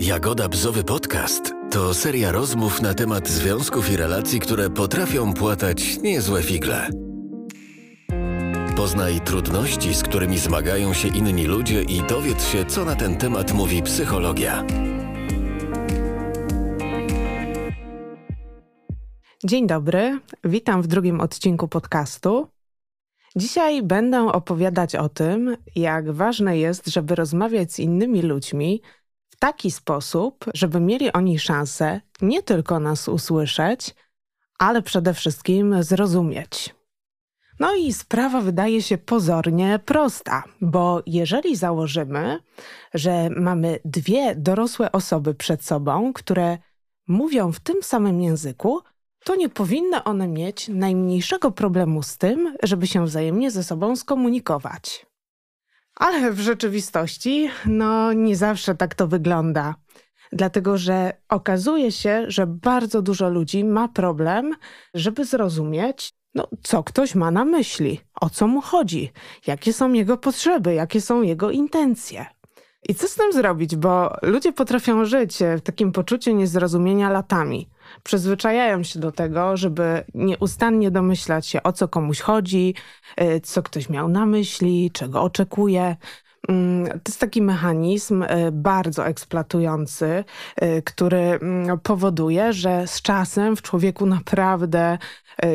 Jagoda Bzowy Podcast to seria rozmów na temat związków i relacji, które potrafią płatać niezłe figle. Poznaj trudności, z którymi zmagają się inni ludzie i dowiedz się, co na ten temat mówi psychologia. Dzień dobry, witam w drugim odcinku podcastu. Dzisiaj będę opowiadać o tym, jak ważne jest, żeby rozmawiać z innymi ludźmi taki sposób, żeby mieli oni szansę nie tylko nas usłyszeć, ale przede wszystkim zrozumieć. No i sprawa wydaje się pozornie prosta, bo jeżeli założymy, że mamy dwie dorosłe osoby przed sobą, które mówią w tym samym języku, to nie powinny one mieć najmniejszego problemu z tym, żeby się wzajemnie ze sobą skomunikować. Ale w rzeczywistości, no nie zawsze tak to wygląda. Dlatego, że okazuje się, że bardzo dużo ludzi ma problem, żeby zrozumieć, no, co ktoś ma na myśli, o co mu chodzi, jakie są jego potrzeby, jakie są jego intencje. I co z tym zrobić, bo ludzie potrafią żyć w takim poczuciu niezrozumienia latami. Przyzwyczajają się do tego, żeby nieustannie domyślać się, o co komuś chodzi, y, co ktoś miał na myśli, czego oczekuje. Mm, to jest taki mechanizm y, bardzo eksploatujący, y, który mm, powoduje, że z czasem w człowieku naprawdę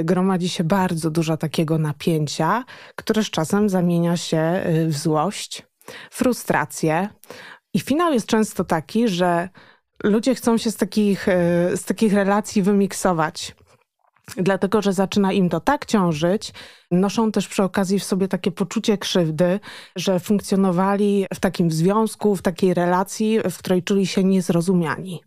gromadzi się bardzo dużo takiego napięcia, które z czasem zamienia się w złość, frustrację. I finał jest często taki, że ludzie chcą się z takich, e, z takich relacji wymiksować. Dlatego, że zaczyna im to tak ciążyć, noszą też przy okazji w sobie takie poczucie krzywdy, że funkcjonowali w takim związku, w takiej relacji, w której czuli się niezrozumiani.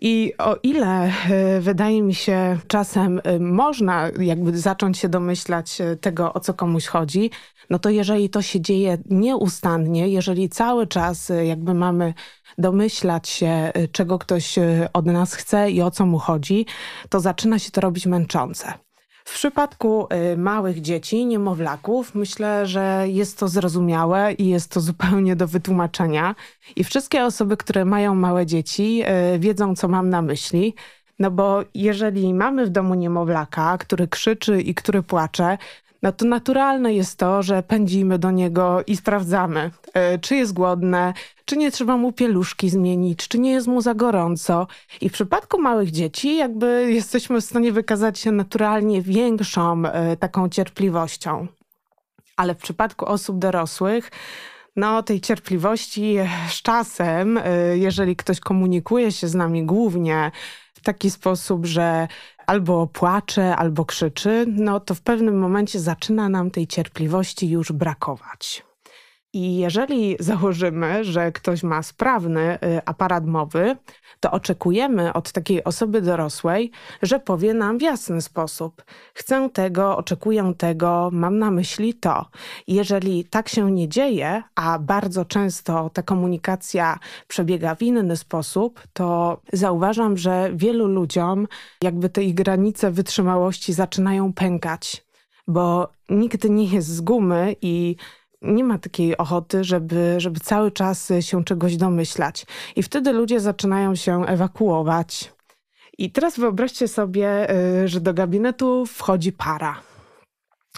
I o ile e, wydaje mi się czasem e, można jakby zacząć się domyślać tego, o co komuś chodzi, no to jeżeli to się dzieje nieustannie, jeżeli cały czas jakby mamy domyślać się, y, czego ktoś y, od nas chce i o co mu chodzi, to zaczyna się to robić męczące. W przypadku małych dzieci, niemowlaków, myślę, że jest to zrozumiałe i jest to zupełnie do wytłumaczenia. I wszystkie osoby, które mają małe dzieci, wiedzą, co mam na myśli. No bo jeżeli mamy w domu niemowlaka, który krzyczy i który płacze, no to naturalne jest to, że pędzimy do niego i sprawdzamy, e, czy jest głodne, czy nie trzeba mu pieluszki zmienić, czy nie jest mu za gorąco. I w przypadku małych dzieci jakby jesteśmy w stanie wykazać się naturalnie większą e, taką cierpliwością. Ale w przypadku osób dorosłych, no, tej cierpliwości z czasem, e, jeżeli ktoś komunikuje się z nami głównie w taki sposób, że albo płacze, albo krzyczy, no to w pewnym momencie zaczyna nam tej cierpliwości już brakować. I jeżeli założymy, że ktoś ma sprawny y, aparat mowy, to oczekujemy od takiej osoby dorosłej, że powie nam w jasny sposób: Chcę tego, oczekuję tego, mam na myśli to. Jeżeli tak się nie dzieje, a bardzo często ta komunikacja przebiega w inny sposób, to zauważam, że wielu ludziom jakby te ich granice wytrzymałości zaczynają pękać bo nikt nie jest z gumy i nie ma takiej ochoty, żeby, żeby cały czas się czegoś domyślać. I wtedy ludzie zaczynają się ewakuować. I teraz wyobraźcie sobie, y, że do gabinetu wchodzi para.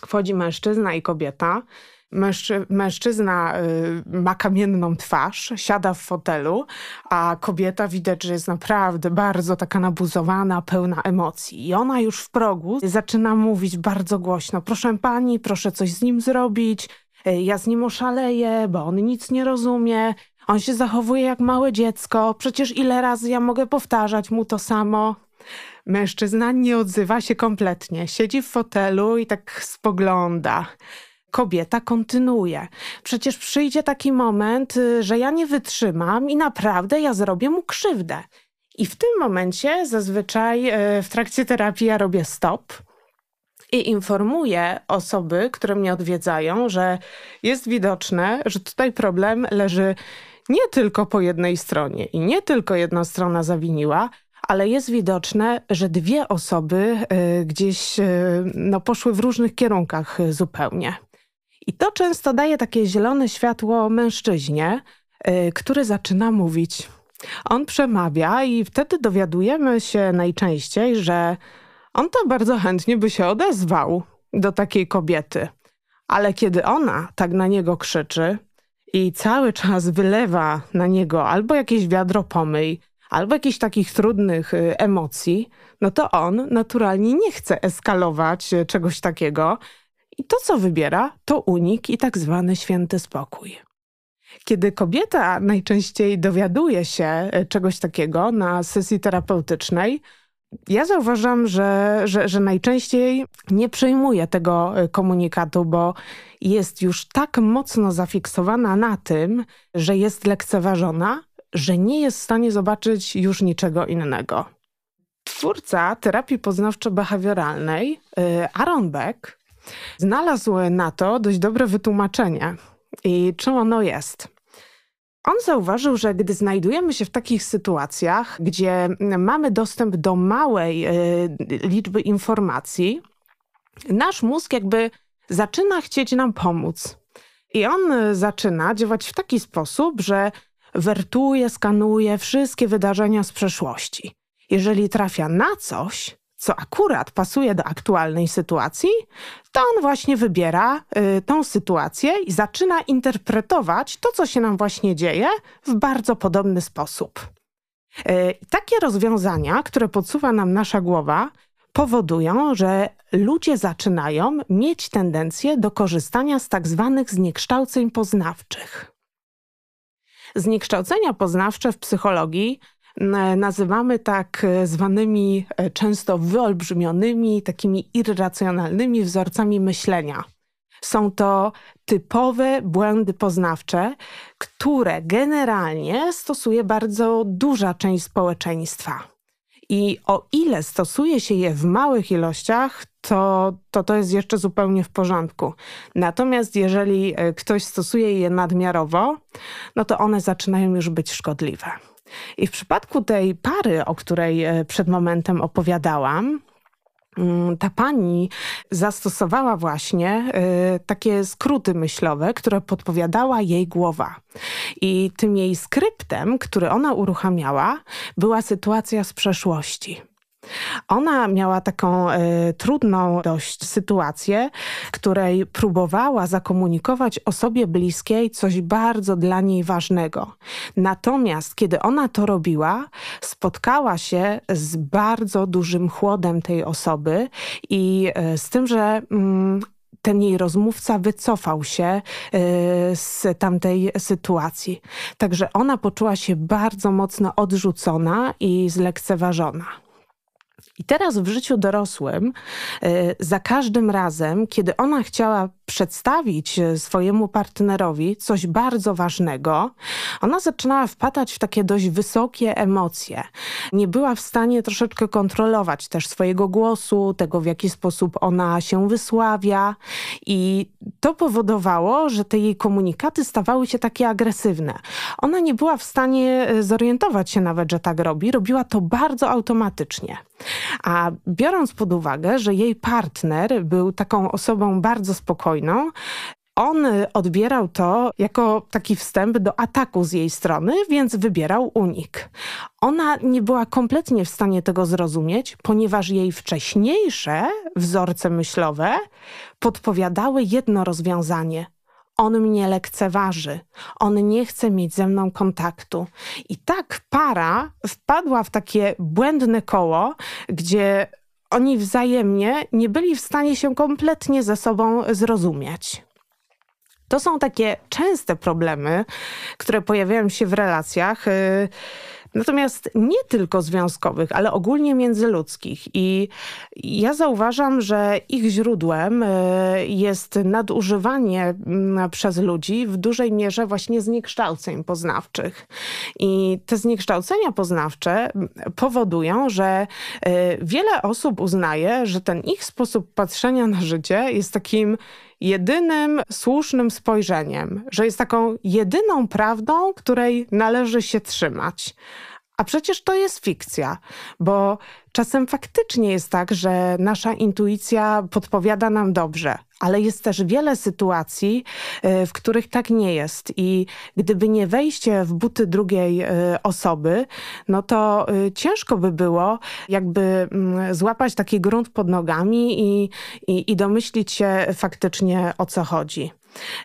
Wchodzi mężczyzna i kobieta. Mężczy mężczyzna y, ma kamienną twarz, siada w fotelu, a kobieta widać, że jest naprawdę bardzo taka nabuzowana, pełna emocji. I ona już w progu zaczyna mówić bardzo głośno: Proszę pani, proszę coś z nim zrobić, ja z nim oszaleję, bo on nic nie rozumie, on się zachowuje jak małe dziecko, przecież ile razy ja mogę powtarzać mu to samo. Mężczyzna nie odzywa się kompletnie, siedzi w fotelu i tak spogląda. Kobieta kontynuuje. Przecież przyjdzie taki moment, y, że ja nie wytrzymam i naprawdę ja zrobię mu krzywdę. I w tym momencie zazwyczaj y, w trakcie terapii ja robię stop i informuję osoby, które mnie odwiedzają, że jest widoczne, że tutaj problem leży nie tylko po jednej stronie i nie tylko jedna strona zawiniła, ale jest widoczne, że dwie osoby y, gdzieś y, no, poszły w różnych kierunkach zupełnie. I to często daje takie zielone światło mężczyźnie, y, który zaczyna mówić. On przemawia i wtedy dowiadujemy się najczęściej, że on to bardzo chętnie by się odezwał do takiej kobiety. Ale kiedy ona tak na niego krzyczy i cały czas wylewa na niego albo jakieś wiadro pomyj, albo jakichś takich trudnych y, emocji, no to on naturalnie nie chce eskalować y, czegoś takiego. I to, co wybiera, to unik i tak zwany święty spokój. Kiedy kobieta najczęściej dowiaduje się y, czegoś takiego na sesji terapeutycznej, ja zauważam, że, że, że najczęściej nie przejmuje tego komunikatu, bo jest już tak mocno zafiksowana na tym, że jest lekceważona, że nie jest w stanie zobaczyć już niczego innego. Twórca terapii poznawczo-behawioralnej, y, Aaron Beck, znalazł na to dość dobre wytłumaczenie. I czym ono jest? On zauważył, że gdy znajdujemy się w takich sytuacjach, gdzie mamy dostęp do małej y, liczby informacji, nasz mózg jakby zaczyna chcieć nam pomóc. I on zaczyna działać w taki sposób, że wertuje, skanuje wszystkie wydarzenia z przeszłości. Jeżeli trafia na coś, co akurat pasuje do aktualnej sytuacji, to on właśnie wybiera y, tą sytuację i zaczyna interpretować to, co się nam właśnie dzieje, w bardzo podobny sposób. Y, takie rozwiązania, które podsuwa nam nasza głowa, powodują, że ludzie zaczynają mieć tendencję do korzystania z tak zwanych zniekształceń poznawczych. Zniekształcenia poznawcze w psychologii nazywamy tak e, zwanymi e, często wyolbrzymionymi, takimi irracjonalnymi wzorcami myślenia. Są to typowe błędy poznawcze, które generalnie stosuje bardzo duża część społeczeństwa. I o ile stosuje się je w małych ilościach, to, to to jest jeszcze zupełnie w porządku. Natomiast jeżeli e, ktoś stosuje je nadmiarowo, no to one zaczynają już być szkodliwe. I w przypadku tej pary, o której e, przed momentem opowiadałam, mm, ta pani zastosowała właśnie y, takie skróty myślowe, które podpowiadała jej głowa. I tym jej skryptem, który ona uruchamiała, była sytuacja z przeszłości. Ona miała taką y, trudną dość sytuację, w której próbowała zakomunikować osobie bliskiej coś bardzo dla niej ważnego. Natomiast kiedy ona to robiła, spotkała się z bardzo dużym chłodem tej osoby i y, z tym, że mm, ten jej rozmówca wycofał się z tamtej sytuacji. Także ona poczuła się bardzo mocno odrzucona i zlekceważona. I teraz w życiu dorosłym, y, za każdym razem, kiedy ona chciała przedstawić y, swojemu partnerowi coś bardzo ważnego, ona zaczynała wpadać w takie dość wysokie emocje. Nie była w stanie troszeczkę kontrolować też swojego głosu, tego w jaki sposób ona się wysławia i to powodowało, że te jej komunikaty stawały się takie agresywne. Ona nie była w stanie y, zorientować się nawet, że tak robi. Robiła to bardzo automatycznie. A biorąc pod uwagę, że jej partner był taką osobą bardzo spokojną, on odbierał to jako taki wstęp do ataku z jej strony, więc wybierał unik. Ona nie była kompletnie w stanie tego zrozumieć, ponieważ jej wcześniejsze wzorce myślowe podpowiadały jedno rozwiązanie – on mnie lekceważy, on nie chce mieć ze mną kontaktu. I tak para wpadła w takie błędne koło, gdzie oni wzajemnie nie byli w stanie się kompletnie ze sobą zrozumieć. To są takie częste problemy, które pojawiają się w relacjach. Natomiast nie tylko związkowych, ale ogólnie międzyludzkich. I ja zauważam, że ich źródłem e, jest nadużywanie mm, przez ludzi w dużej mierze właśnie zniekształceń poznawczych. I te zniekształcenia poznawcze mm, powodują, że e, wiele osób uznaje, że ten ich sposób patrzenia na życie jest takim jedynym słusznym spojrzeniem, że jest taką jedyną prawdą, której należy się trzymać. A przecież to jest fikcja, bo czasem faktycznie jest tak, że nasza intuicja podpowiada nam dobrze, ale jest też wiele sytuacji, e, w których tak nie jest. I gdyby nie wejście w buty drugiej e, osoby, no to e, ciężko by było jakby mm, złapać taki grunt pod nogami i, i, i domyślić się faktycznie o co chodzi.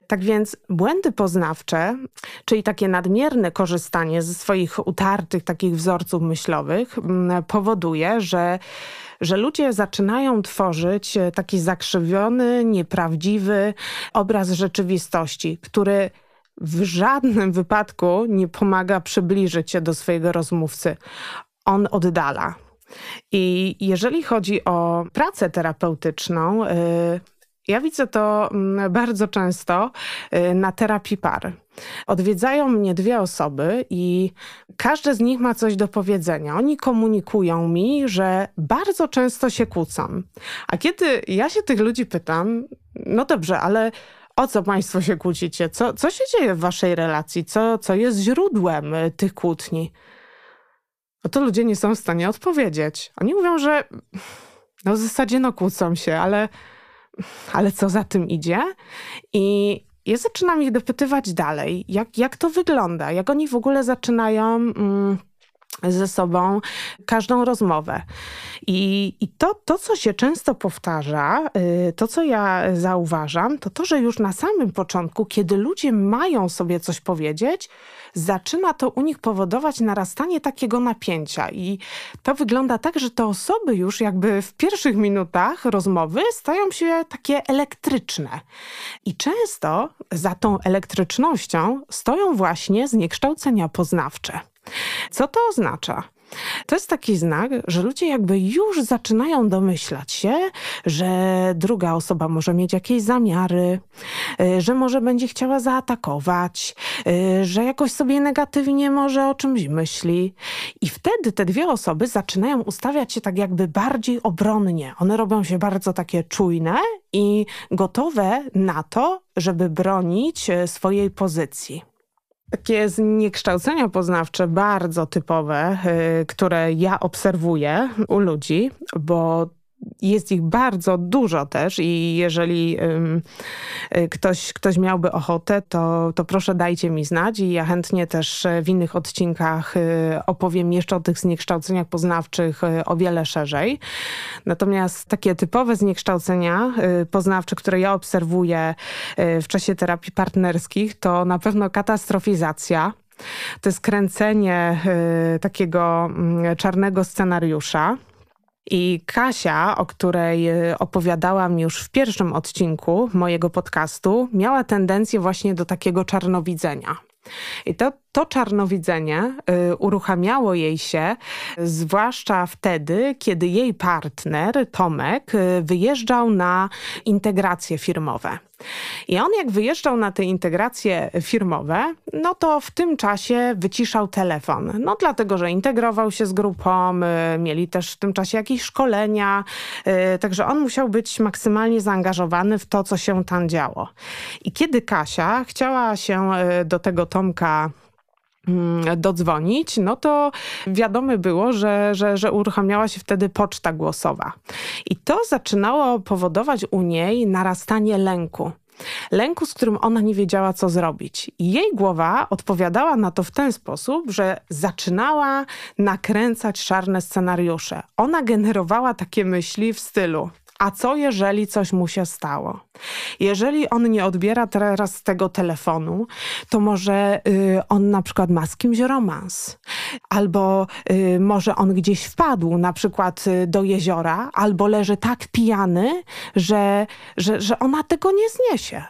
Tak więc błędy poznawcze, czyli takie nadmierne korzystanie ze swoich utartych takich wzorców myślowych mm, powoduje, że że ludzie zaczynają tworzyć e, taki zakrzywiony, nieprawdziwy obraz rzeczywistości, który w żadnym wypadku nie pomaga przybliżyć się do swojego rozmówcy. On oddala. I jeżeli chodzi o pracę terapeutyczną, e, ja widzę to mm, bardzo często y, na terapii par. Odwiedzają mnie dwie osoby i każde z nich ma coś do powiedzenia. Oni komunikują mi, że bardzo często się kłócą. A kiedy ja się tych ludzi pytam, no dobrze, ale o co państwo się kłócicie? Co, co się dzieje w waszej relacji? Co, co jest źródłem y, tych kłótni? No to ludzie nie są w stanie odpowiedzieć. Oni mówią, że no w zasadzie no kłócą się, ale ale co za tym idzie? I ja zaczynam ich dopytywać dalej, jak, jak to wygląda, jak oni w ogóle zaczynają... Mm, ze sobą każdą rozmowę. I, i to, to, co się często powtarza, y, to, co ja zauważam, to to, że już na samym początku, kiedy ludzie mają sobie coś powiedzieć, zaczyna to u nich powodować narastanie takiego napięcia. I to wygląda tak, że te osoby już jakby w pierwszych minutach rozmowy stają się takie elektryczne. I często za tą elektrycznością stoją właśnie zniekształcenia poznawcze. Co to oznacza? To jest taki znak, że ludzie jakby już zaczynają domyślać się, że druga osoba może mieć jakieś zamiary, y, że może będzie chciała zaatakować, y, że jakoś sobie negatywnie może o czymś myśli. I wtedy te dwie osoby zaczynają ustawiać się tak jakby bardziej obronnie. One robią się bardzo takie czujne i gotowe na to, żeby bronić y, swojej pozycji. Takie zniekształcenia poznawcze bardzo typowe, y, które ja obserwuję u ludzi, bo jest ich bardzo dużo też i jeżeli y, ktoś, ktoś miałby ochotę, to, to proszę dajcie mi znać i ja chętnie też w innych odcinkach y, opowiem jeszcze o tych zniekształceniach poznawczych y, o wiele szerzej. Natomiast takie typowe zniekształcenia poznawcze, które ja obserwuję w czasie terapii partnerskich, to na pewno katastrofizacja, to jest kręcenie takiego mm, czarnego scenariusza, i Kasia, o której y, opowiadałam już w pierwszym odcinku mojego podcastu, miała tendencję właśnie do takiego czarnowidzenia. I to, to czarnowidzenie y, uruchamiało jej się, zwłaszcza wtedy, kiedy jej partner, Tomek, y, wyjeżdżał na integracje firmowe. I on jak wyjeżdżał na te integracje firmowe, no to w tym czasie wyciszał telefon. No dlatego, że integrował się z grupą, y, mieli też w tym czasie jakieś szkolenia, także on musiał być maksymalnie zaangażowany w to, co się tam działo. I kiedy Kasia chciała się do tego Tomka dodzwonić, no to wiadome było, że, że, że uruchamiała się wtedy poczta głosowa. I to zaczynało powodować u niej narastanie lęku. Lęku, z którym ona nie wiedziała, co zrobić. I jej głowa odpowiadała na to w ten sposób, że zaczynała nakręcać czarne scenariusze. Ona generowała takie myśli w stylu a co jeżeli coś mu się stało? Jeżeli on nie odbiera teraz tego telefonu, to może y, on na przykład ma z kimś romans. Albo y, może on gdzieś wpadł na przykład y, do jeziora, albo leży tak pijany, że, że, że ona tego nie zniesie.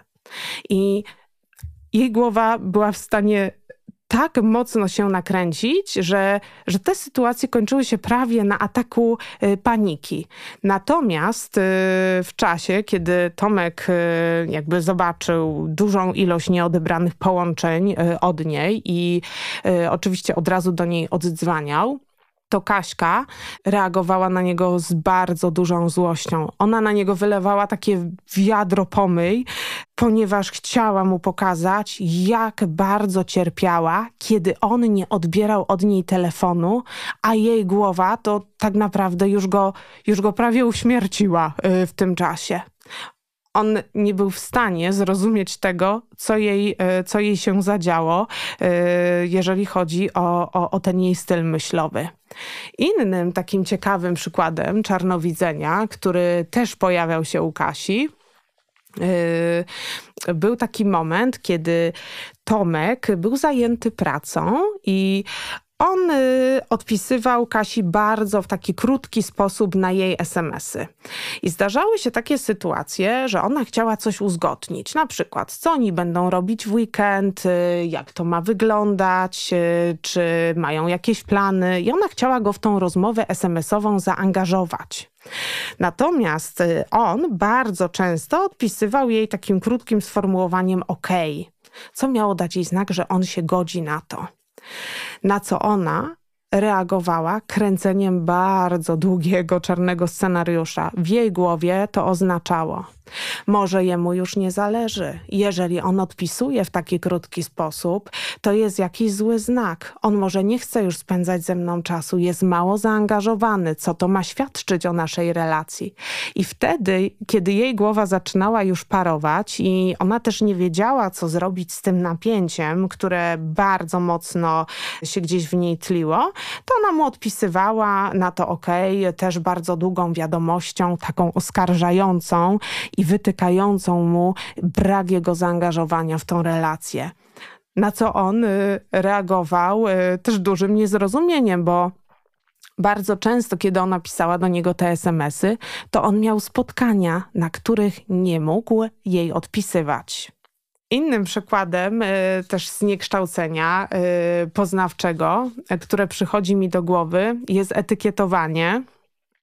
I jej głowa była w stanie tak mocno się nakręcić, że, że te sytuacje kończyły się prawie na ataku y, paniki. Natomiast y, w czasie, kiedy Tomek y, jakby zobaczył dużą ilość nieodebranych połączeń od niej i oczywiście od razu do niej oddzwaniał, to Kaśka reagowała na niego z bardzo dużą złością. Ona na niego wylewała takie wiadro pomyj, ponieważ chciała mu pokazać, jak bardzo cierpiała, kiedy on nie odbierał od niej telefonu, a jej głowa to tak naprawdę już go, już go prawie uśmierciła y, w tym czasie on nie był w stanie zrozumieć tego, co jej, e, co jej się zadziało, e, jeżeli chodzi o, o, o ten jej styl myślowy. Innym takim ciekawym przykładem czarnowidzenia, który też pojawiał się u Kasi, e, był taki moment, kiedy Tomek był zajęty pracą i on y, odpisywał Kasi bardzo w taki krótki sposób na jej SMS-y. I zdarzały się takie sytuacje, że ona chciała coś uzgodnić. Na przykład, co oni będą robić w weekend, y, jak to ma wyglądać, y, czy mają jakieś plany. I ona chciała go w tą rozmowę SMS-ową zaangażować. Natomiast on bardzo często odpisywał jej takim krótkim sformułowaniem OK, co miało dać jej znak, że on się godzi na to. Na co ona reagowała kręceniem bardzo długiego czarnego scenariusza. W jej głowie to oznaczało, może jemu już nie zależy. Jeżeli on odpisuje w taki krótki sposób, to jest jakiś zły znak. On może nie chce już spędzać ze mną czasu, jest mało zaangażowany. Co to ma świadczyć o naszej relacji? I wtedy, kiedy jej głowa zaczynała już parować i ona też nie wiedziała, co zrobić z tym napięciem, które bardzo mocno się gdzieś w niej tliło, to ona mu odpisywała na to ok, też bardzo długą wiadomością, taką oskarżającą i wytykającą mu brak jego zaangażowania w tą relację. Na co on y, reagował y, też dużym niezrozumieniem, bo bardzo często, kiedy ona pisała do niego te SMS-y, to on miał spotkania, na których nie mógł jej odpisywać. Innym przykładem y, też zniekształcenia poznawczego, które przychodzi mi do głowy, jest etykietowanie.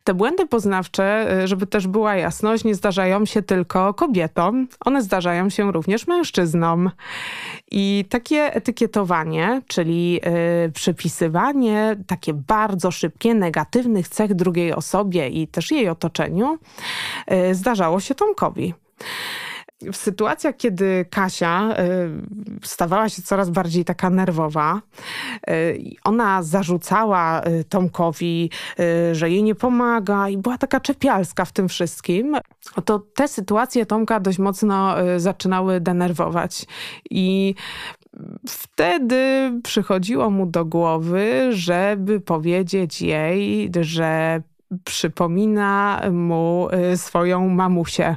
Te błędy poznawcze, żeby też była jasność, nie zdarzają się tylko kobietom, one zdarzają się również mężczyznom. I takie etykietowanie, czyli yy, przypisywanie takie bardzo szybkie negatywnych cech drugiej osobie i też jej otoczeniu, zdarzało się Tomkowi w sytuacjach, kiedy Kasia y, stawała się coraz bardziej taka nerwowa, y, ona zarzucała y, Tomkowi, że jej nie pomaga i była taka czepialska w tym wszystkim, to te sytuacje Tomka dość mocno zaczynały denerwować. I wtedy przychodziło mu do głowy, żeby powiedzieć jej, że przypomina mu swoją mamusię.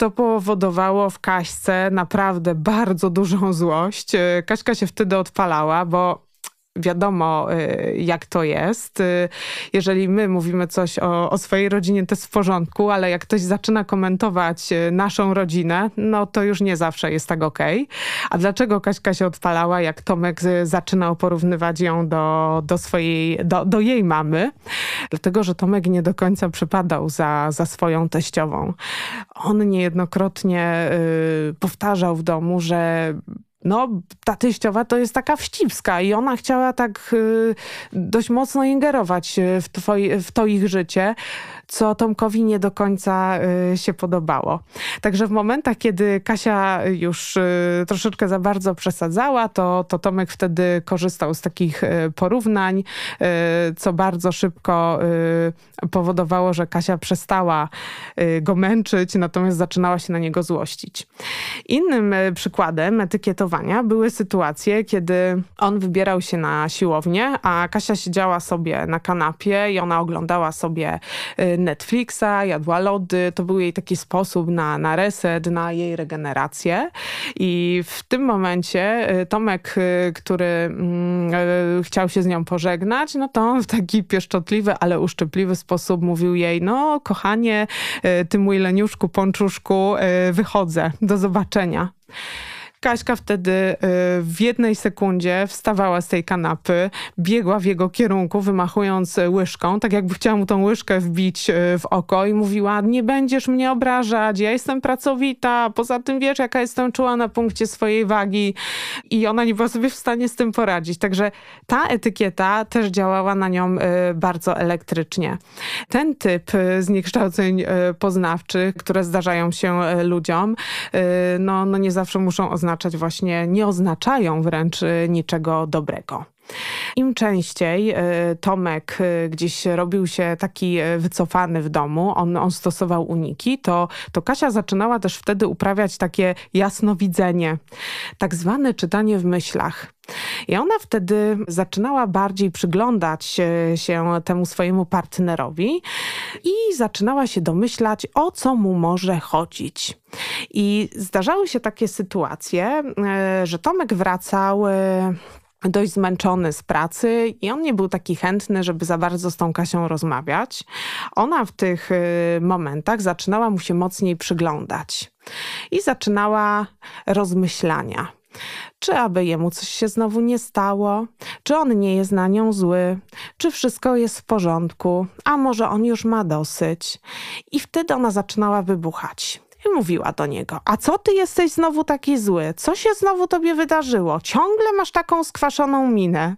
To powodowało w Kaśce naprawdę bardzo dużą złość. E, Kaśka się wtedy odpalała, bo wiadomo, y, jak to jest. Y, jeżeli my mówimy coś o, o, swojej rodzinie, to jest w porządku, ale jak ktoś zaczyna komentować y, naszą rodzinę, no to już nie zawsze jest tak okej. Okay. A dlaczego Kaśka się odpalała, jak Tomek zaczynał porównywać ją do, do swojej, do, do jej mamy? Dlatego, że Tomek nie do końca przypadał za, za swoją teściową. On niejednokrotnie y, powtarzał w domu, że no, ta teściowa to jest taka wścibska i ona chciała tak y, dość mocno ingerować y, w, twoi, w to ich życie, co Tomkowi nie do końca y, się podobało. Także w momentach, kiedy Kasia już y, troszeczkę za bardzo przesadzała, to, to Tomek wtedy korzystał z takich y, porównań, co bardzo szybko powodowało, że Kasia przestała go męczyć, natomiast zaczynała się na niego złościć. Innym przykładem etykietowania były sytuacje, kiedy on wybierał się na siłownię, a Kasia siedziała sobie na kanapie i ona oglądała sobie Netflixa, jadła lody. To był jej taki sposób na, na reset, na jej regenerację. I w tym momencie y, Tomek, y, który mm, y, chciał się z nią pożegnać, no to on w taki pieszczotliwy, ale uszczypliwy sposób mówił jej, no kochanie, ty mój leniuszku, pączuszku, wychodzę, do zobaczenia. Kaśka wtedy y, w jednej sekundzie wstawała z tej kanapy, biegła w jego kierunku, wymachując łyżką, tak jakby chciała mu tą łyżkę wbić y, w oko i mówiła, nie będziesz mnie obrażać, ja jestem pracowita, poza tym wiesz, jaka jestem czuła na punkcie swojej wagi i ona nie była sobie w stanie z tym poradzić. Także ta etykieta też działała na nią y, bardzo elektrycznie. Ten typ zniekształceń poznawczych, które zdarzają się ludziom, no, no nie zawsze muszą oznaczać oznaczać właśnie, nie oznaczają wręcz y, niczego dobrego. Im częściej y, Tomek y, gdzieś robił się taki wycofany w domu, on, on stosował uniki, to, to Kasia zaczynała też wtedy uprawiać takie jasnowidzenie, tak zwane czytanie w myślach. I ona wtedy zaczynała bardziej przyglądać się temu swojemu partnerowi i zaczynała się domyślać, o co mu może chodzić. I zdarzały się takie sytuacje, e, że Tomek wracał e, dość zmęczony z pracy i on nie był taki chętny, żeby za bardzo z tą Kasią rozmawiać. Ona w tych e, momentach zaczynała mu się mocniej przyglądać i zaczynała rozmyślania. Czy aby jemu coś się znowu nie stało? Czy on nie jest na nią zły? Czy wszystko jest w porządku? A może on już ma dosyć? I wtedy ona zaczynała wybuchać. I mówiła do niego, a co ty jesteś znowu taki zły? Co się znowu tobie wydarzyło? Ciągle masz taką skwaszoną minę.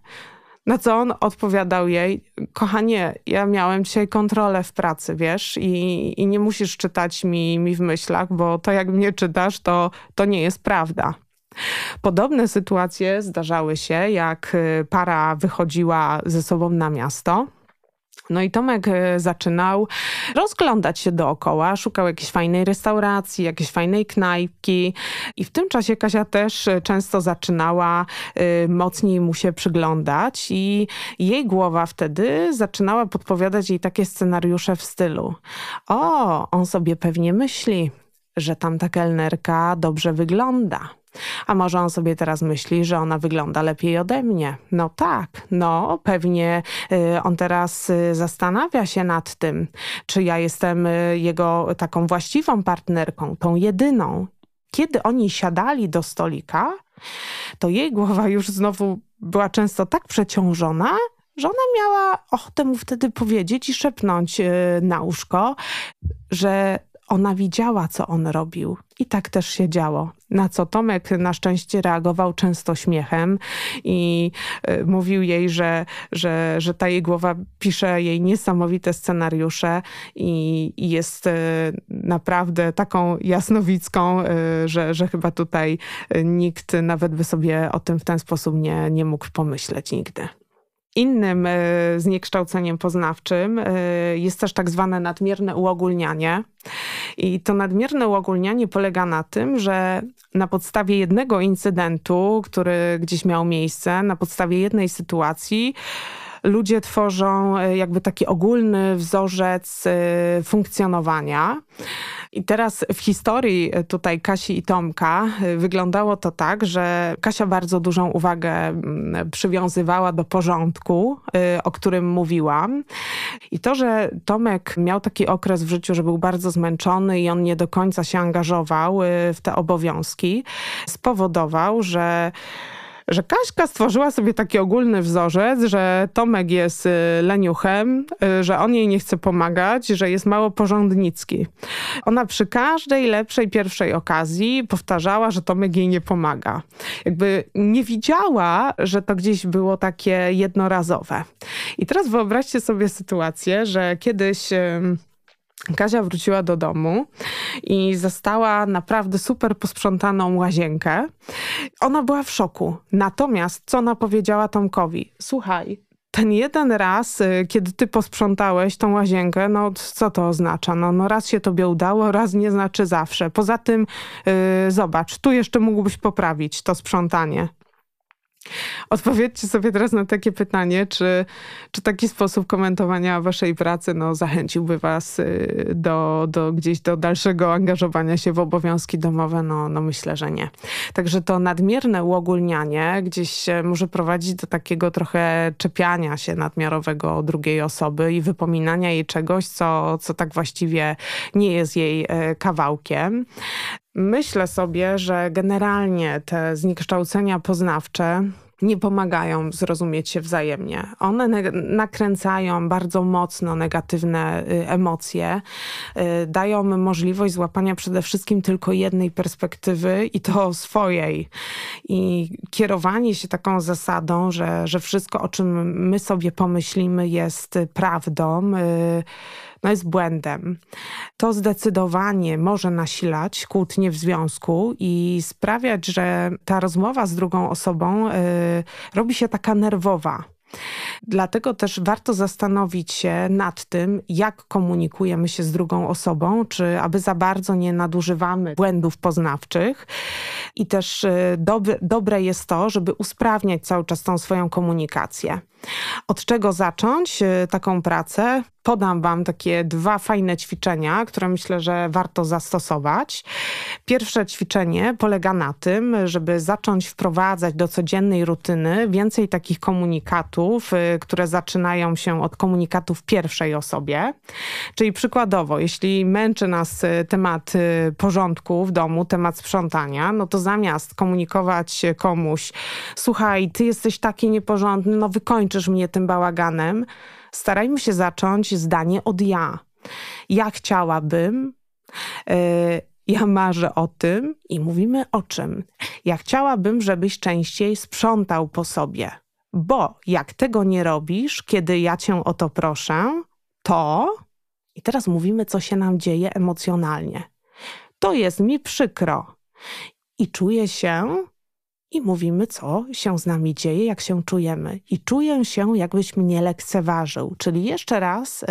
Na co on odpowiadał jej, kochanie, ja miałem dzisiaj kontrolę w pracy, wiesz, i, i nie musisz czytać mi, mi w myślach, bo to jak mnie czytasz, to, to nie jest prawda. Podobne sytuacje zdarzały się, jak y, para wychodziła ze sobą na miasto. No i Tomek y, zaczynał rozglądać się dookoła, szukał jakiejś fajnej restauracji, jakiejś fajnej knajpki. I w tym czasie Kasia też y, często zaczynała mocniej mu się przyglądać i jej głowa wtedy zaczynała podpowiadać jej takie scenariusze w stylu. O, on sobie pewnie myśli, że tamta kelnerka dobrze wygląda a może on sobie teraz myśli, że ona wygląda lepiej ode mnie? No tak, no pewnie y, on teraz y, zastanawia się nad tym, czy ja jestem y, jego taką właściwą partnerką, tą jedyną. Kiedy oni siadali do stolika, to jej głowa już znowu była często tak przeciążona, że ona miała ochotę mu wtedy powiedzieć i szepnąć na łóżko, że ona widziała, co on robił. I tak też się działo. Na co Tomek na szczęście reagował często śmiechem i y, mówił jej, że, że, że ta jej głowa pisze jej niesamowite scenariusze i, i jest y, naprawdę taką jasnowicką, y, że, że chyba tutaj nikt nawet by sobie o tym w ten sposób nie, nie mógł pomyśleć nigdy. Innym e, zniekształceniem poznawczym e, jest też tak zwane nadmierne uogólnianie. I to nadmierne uogólnianie polega na tym, że na podstawie jednego incydentu, który gdzieś miał miejsce, na podstawie jednej sytuacji, ludzie tworzą e, jakby taki ogólny wzorzec funkcjonowania. I teraz w historii e, tutaj Kasi i Tomka e, wyglądało to tak, że Kasia bardzo dużą uwagę mm, przywiązywała do porządku, e, o którym mówiłam. I to, że Tomek miał taki okres w życiu, że był bardzo zmęczony i on nie do końca się angażował w te obowiązki, spowodował, że że Kaśka stworzyła sobie taki ogólny wzorzec, że Tomek jest y, leniuchem, y, że on jej nie chce pomagać, że jest mało porządnicki. Ona przy każdej lepszej pierwszej okazji powtarzała, że Tomek jej nie pomaga. Jakby nie widziała, że to gdzieś było takie jednorazowe. I teraz wyobraźcie sobie sytuację, że kiedyś Kazia wróciła do domu i zastała naprawdę super posprzątaną łazienkę. Ona była w szoku. Natomiast co ona powiedziała Tomkowi? Słuchaj, ten jeden raz, y, kiedy ty posprzątałeś tą łazienkę, no co to oznacza? No, no raz się tobie udało, raz nie znaczy zawsze. Poza tym, yy, zobacz, tu jeszcze mógłbyś poprawić to sprzątanie. Odpowiedzcie sobie teraz na takie pytanie, czy, czy taki sposób komentowania waszej pracy no, zachęciłby was y, do, do gdzieś do dalszego angażowania się w obowiązki domowe? No, no myślę, że nie. Także to nadmierne uogólnianie gdzieś może prowadzić do takiego trochę czepiania się nadmiarowego drugiej osoby i wypominania jej czegoś, co, co tak właściwie nie jest jej e, kawałkiem. Myślę sobie, że generalnie te zniekształcenia poznawcze nie pomagają zrozumieć się wzajemnie. One nakręcają bardzo mocno negatywne y, emocje, y, dają możliwość złapania przede wszystkim tylko jednej perspektywy i to swojej. I kierowanie się taką zasadą, że, że wszystko, o czym my sobie pomyślimy, jest prawdą y, no jest błędem. To zdecydowanie może nasilać kłótnie w związku i sprawiać, że ta rozmowa z drugą osobą y, robi się taka nerwowa. Dlatego też warto zastanowić się nad tym, jak komunikujemy się z drugą osobą, czy aby za bardzo nie nadużywamy błędów poznawczych. I też y, dobre, dobre jest to, żeby usprawniać cały czas tą swoją komunikację. Od czego zacząć y, taką pracę? Podam Wam takie dwa fajne ćwiczenia, które myślę, że warto zastosować. Pierwsze ćwiczenie polega na tym, żeby zacząć wprowadzać do codziennej rutyny więcej takich komunikatów, y, które zaczynają się od komunikatów pierwszej osobie. Czyli przykładowo, jeśli męczy nas y, temat porządku w domu, temat sprzątania, no to zamiast komunikować komuś, słuchaj, ty jesteś taki nieporządny, no wykończysz mnie tym bałaganem, starajmy się zacząć zdanie od ja. Ja chciałabym, yy, ja marzę o tym i mówimy o czym. Ja chciałabym, żebyś częściej sprzątał po sobie, bo jak tego nie robisz, kiedy ja cię o to proszę, to i teraz mówimy, co się nam dzieje emocjonalnie. To jest mi przykro i czuję się i mówimy, co się z nami dzieje, jak się czujemy. I czuję się, jakbyś mnie lekceważył. Czyli jeszcze raz yy,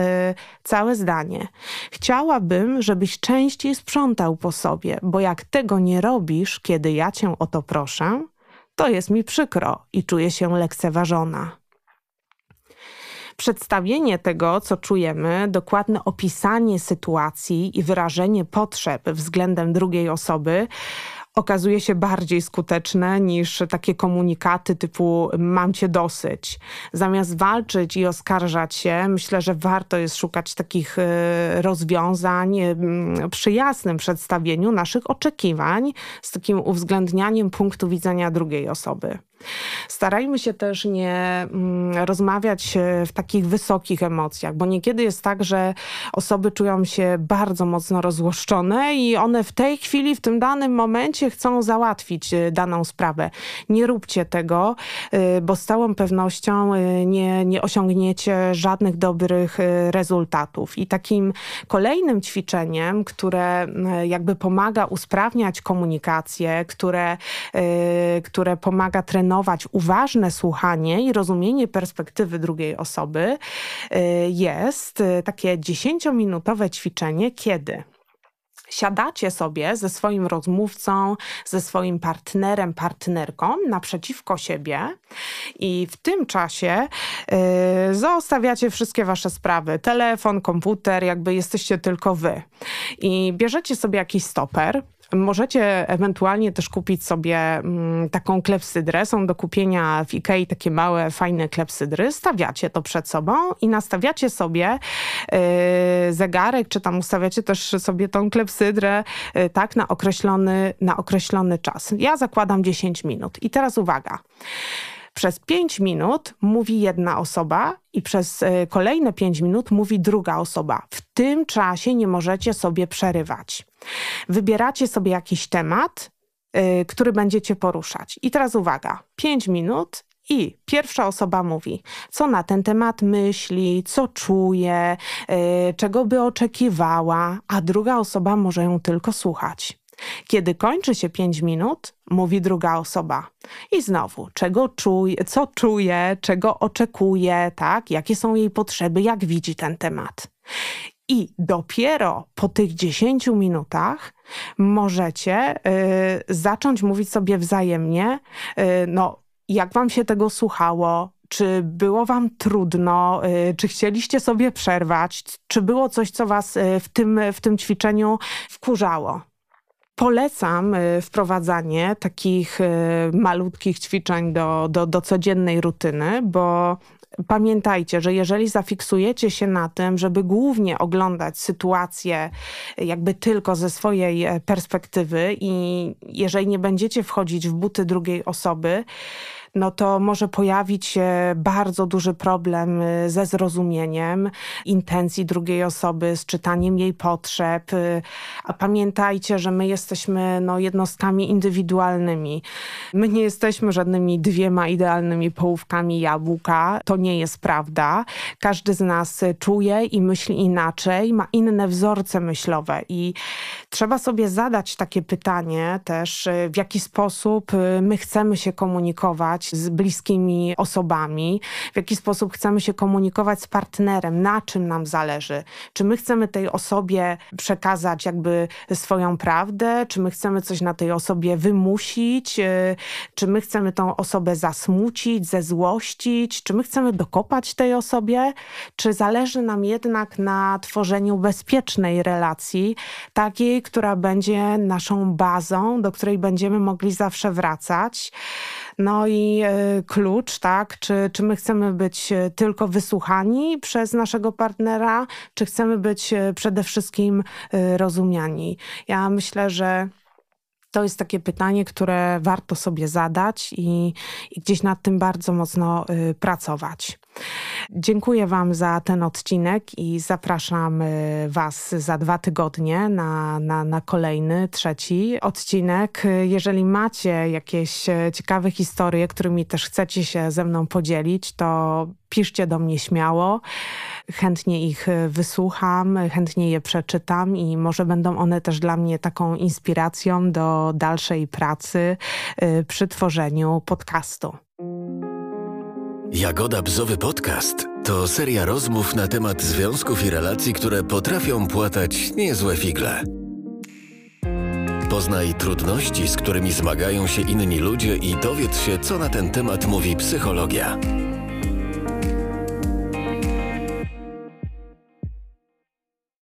całe zdanie. Chciałabym, żebyś częściej sprzątał po sobie, bo jak tego nie robisz, kiedy ja cię o to proszę, to jest mi przykro i czuję się lekceważona. Przedstawienie tego, co czujemy, dokładne opisanie sytuacji i wyrażenie potrzeb względem drugiej osoby okazuje się bardziej skuteczne niż takie komunikaty typu mam cię dosyć. Zamiast walczyć i oskarżać się, myślę, że warto jest szukać takich e, rozwiązań przy jasnym przedstawieniu naszych oczekiwań z takim uwzględnianiem punktu widzenia drugiej osoby. Starajmy się też nie mm, rozmawiać e, w takich wysokich emocjach, bo niekiedy jest tak, że osoby czują się bardzo mocno rozłoszczone i one w tej chwili, w tym danym momencie chcą załatwić e, daną sprawę. Nie róbcie tego, e, bo z całą pewnością nie, nie osiągniecie żadnych dobrych rezultatów. I takim kolejnym ćwiczeniem, które jakby pomaga usprawniać komunikację, które, które pomaga trenować trenować uważne słuchanie i rozumienie perspektywy drugiej osoby, y, jest y, takie 10-minutowe ćwiczenie, kiedy siadacie sobie ze swoim rozmówcą, ze swoim partnerem, partnerką naprzeciwko siebie i w tym czasie yy, zostawiacie wszystkie wasze sprawy, telefon, komputer, jakby jesteście tylko wy. I bierzecie sobie jakiś stoper, Możecie ewentualnie też kupić sobie mm, taką klepsydrę. Są do kupienia w Ikei takie małe, fajne klepsydry. Stawiacie to przed sobą i nastawiacie sobie y, zegarek, czy tam ustawiacie też sobie tą klepsydrę y, tak na określony, na określony czas. Ja zakładam 10 minut. I teraz uwaga. Przez 5 minut mówi jedna osoba i przez y, kolejne 5 minut mówi druga osoba. W tym czasie nie możecie sobie przerywać. Wybieracie sobie jakiś temat, yy, który będziecie poruszać. I teraz uwaga, 5 minut i pierwsza osoba mówi, co na ten temat myśli, co czuje, yy, czego by oczekiwała, a druga osoba może ją tylko słuchać. Kiedy kończy się 5 minut, mówi druga osoba. I znowu, czego czuje, co czuje, czego oczekuje, tak? jakie są jej potrzeby, jak widzi ten temat. I dopiero po tych 10 minutach możecie y, zacząć mówić sobie wzajemnie, y, no, jak wam się tego słuchało, czy było wam trudno, y, czy chcieliście sobie przerwać, czy było coś, co was y, w tym, w tym ćwiczeniu wkurzało. Polecam y, wprowadzanie takich malutkich ćwiczeń do, do, do codziennej rutyny, bo pamiętajcie, że jeżeli zafiksujecie się na tym, żeby głównie oglądać sytuację jakby tylko ze swojej e, perspektywy i jeżeli nie będziecie wchodzić w buty drugiej osoby, no to może pojawić się bardzo duży problem y, ze zrozumieniem intencji drugiej osoby, z czytaniem jej potrzeb. Y, a pamiętajcie, że my jesteśmy no, jednostkami indywidualnymi. My nie jesteśmy żadnymi dwiema idealnymi połówkami jabłka. To nie jest prawda. Każdy z nas czuje i myśli inaczej, ma inne wzorce myślowe i trzeba sobie zadać takie pytanie też, y, w jaki sposób my chcemy się komunikować z bliskimi osobami, w jaki sposób chcemy się komunikować z partnerem, na czym nam zależy. Czy my chcemy tej osobie przekazać jakby swoją prawdę, czy my chcemy coś na tej osobie wymusić, y, czy my chcemy tą osobę zasmucić, zezłościć, czy my chcemy dokopać tej osobie, czy zależy nam jednak na tworzeniu bezpiecznej relacji, takiej, która będzie naszą bazą, do której będziemy mogli zawsze wracać. No i e, klucz, tak? Czy, czy my chcemy być e, tylko wysłuchani przez naszego partnera, czy chcemy być e, przede wszystkim rozumiani? Ja myślę, że to jest takie pytanie, które warto sobie zadać i, i gdzieś nad tym bardzo mocno pracować. Dziękuję Wam za ten odcinek i zapraszam y, Was za dwa tygodnie na, na, na kolejny, trzeci odcinek. Jeżeli macie jakieś e, ciekawe historie, którymi też chcecie się ze mną podzielić, to piszcie do mnie śmiało. Chętnie ich e, wysłucham, chętnie je przeczytam i może będą one też dla mnie taką inspiracją do dalszej pracy e, przy tworzeniu podcastu. Jagoda Bzowy Podcast to seria rozmów na temat związków i relacji, które potrafią płatać niezłe figle. Poznaj trudności, z którymi zmagają się inni ludzie i dowiedz się, co na ten temat mówi psychologia.